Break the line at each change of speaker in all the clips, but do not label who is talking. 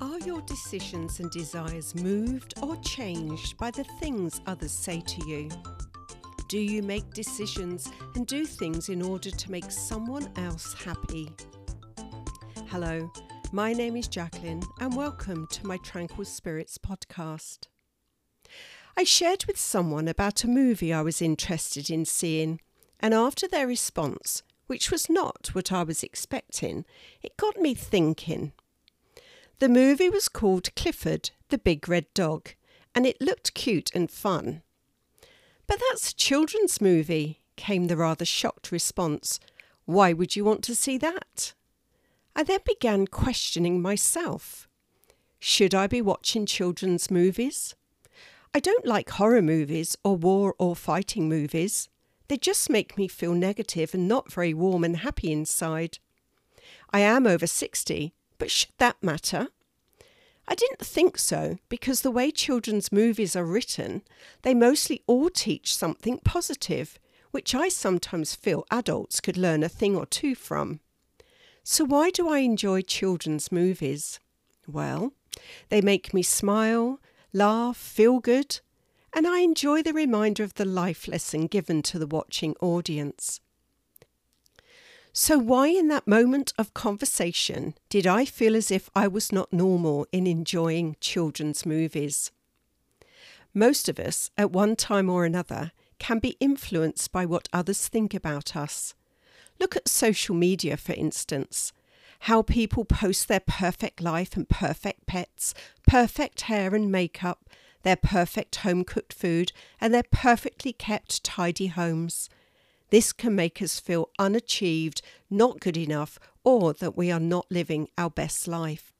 Are your decisions and desires moved or changed by the things others say to you? Do you make decisions and do things in order to make someone else happy? Hello, my name is Jacqueline, and welcome to my Tranquil Spirits podcast. I shared with someone about a movie I was interested in seeing, and after their response, which was not what I was expecting, it got me thinking. The movie was called Clifford the Big Red Dog, and it looked cute and fun. But that's a children's movie, came the rather shocked response. Why would you want to see that? I then began questioning myself. Should I be watching children's movies? I don't like horror movies or war or fighting movies. They just make me feel negative and not very warm and happy inside. I am over 60, but should that matter? I didn't think so because the way children's movies are written, they mostly all teach something positive, which I sometimes feel adults could learn a thing or two from. So, why do I enjoy children's movies? Well, they make me smile, laugh, feel good, and I enjoy the reminder of the life lesson given to the watching audience. So, why in that moment of conversation did I feel as if I was not normal in enjoying children's movies? Most of us, at one time or another, can be influenced by what others think about us. Look at social media, for instance. How people post their perfect life and perfect pets, perfect hair and makeup, their perfect home cooked food, and their perfectly kept, tidy homes. This can make us feel unachieved, not good enough, or that we are not living our best life.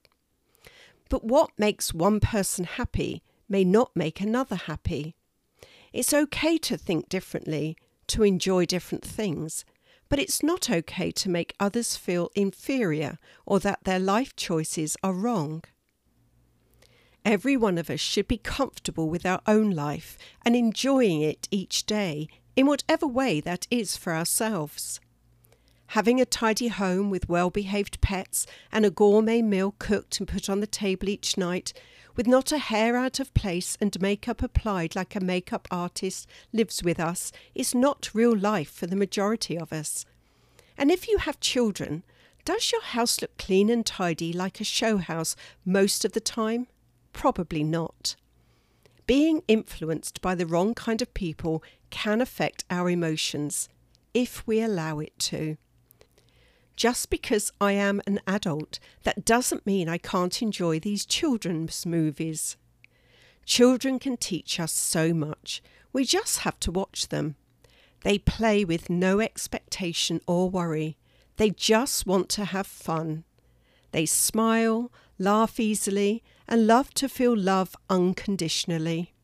But what makes one person happy may not make another happy. It's okay to think differently, to enjoy different things, but it's not okay to make others feel inferior or that their life choices are wrong. Every one of us should be comfortable with our own life and enjoying it each day in whatever way that is for ourselves. Having a tidy home with well behaved pets and a gourmet meal cooked and put on the table each night, with not a hair out of place and makeup applied like a makeup artist lives with us, is not real life for the majority of us. And if you have children, does your house look clean and tidy like a show house most of the time? Probably not. Being influenced by the wrong kind of people can affect our emotions if we allow it to. Just because I am an adult, that doesn't mean I can't enjoy these children's movies. Children can teach us so much. We just have to watch them. They play with no expectation or worry. They just want to have fun. They smile, laugh easily, and love to feel love unconditionally.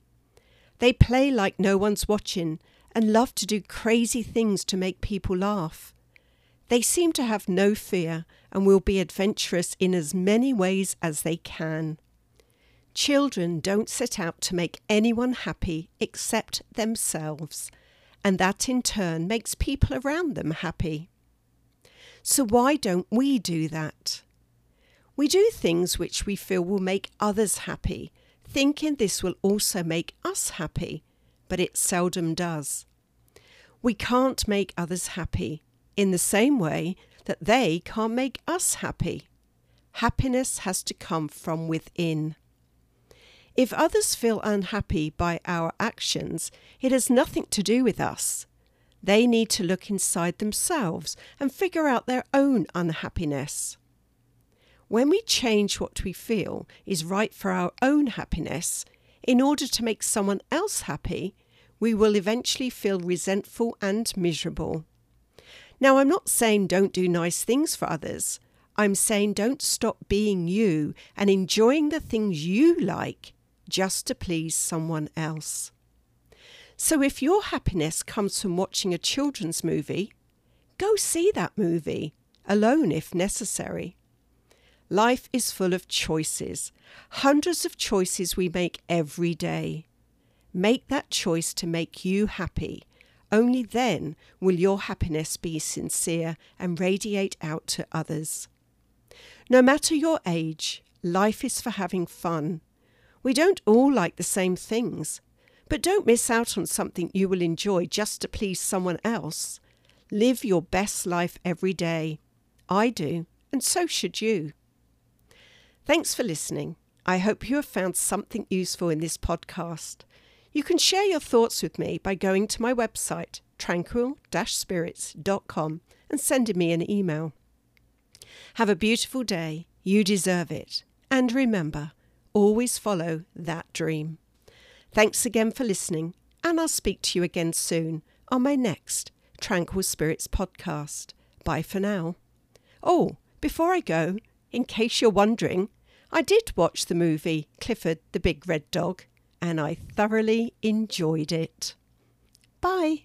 They play like no one's watching and love to do crazy things to make people laugh. They seem to have no fear and will be adventurous in as many ways as they can. Children don't set out to make anyone happy except themselves, and that in turn makes people around them happy. So, why don't we do that? We do things which we feel will make others happy, thinking this will also make us happy, but it seldom does. We can't make others happy in the same way that they can't make us happy. Happiness has to come from within. If others feel unhappy by our actions, it has nothing to do with us. They need to look inside themselves and figure out their own unhappiness. When we change what we feel is right for our own happiness, in order to make someone else happy, we will eventually feel resentful and miserable. Now, I'm not saying don't do nice things for others. I'm saying don't stop being you and enjoying the things you like just to please someone else. So, if your happiness comes from watching a children's movie, go see that movie, alone if necessary. Life is full of choices, hundreds of choices we make every day. Make that choice to make you happy. Only then will your happiness be sincere and radiate out to others. No matter your age, life is for having fun. We don't all like the same things, but don't miss out on something you will enjoy just to please someone else. Live your best life every day. I do, and so should you. Thanks for listening. I hope you have found something useful in this podcast. You can share your thoughts with me by going to my website, tranquil spirits.com, and sending me an email. Have a beautiful day. You deserve it. And remember, always follow that dream. Thanks again for listening, and I'll speak to you again soon on my next Tranquil Spirits podcast. Bye for now. Oh, before I go, in case you're wondering, I did watch the movie Clifford the Big Red Dog, and I thoroughly enjoyed it. Bye.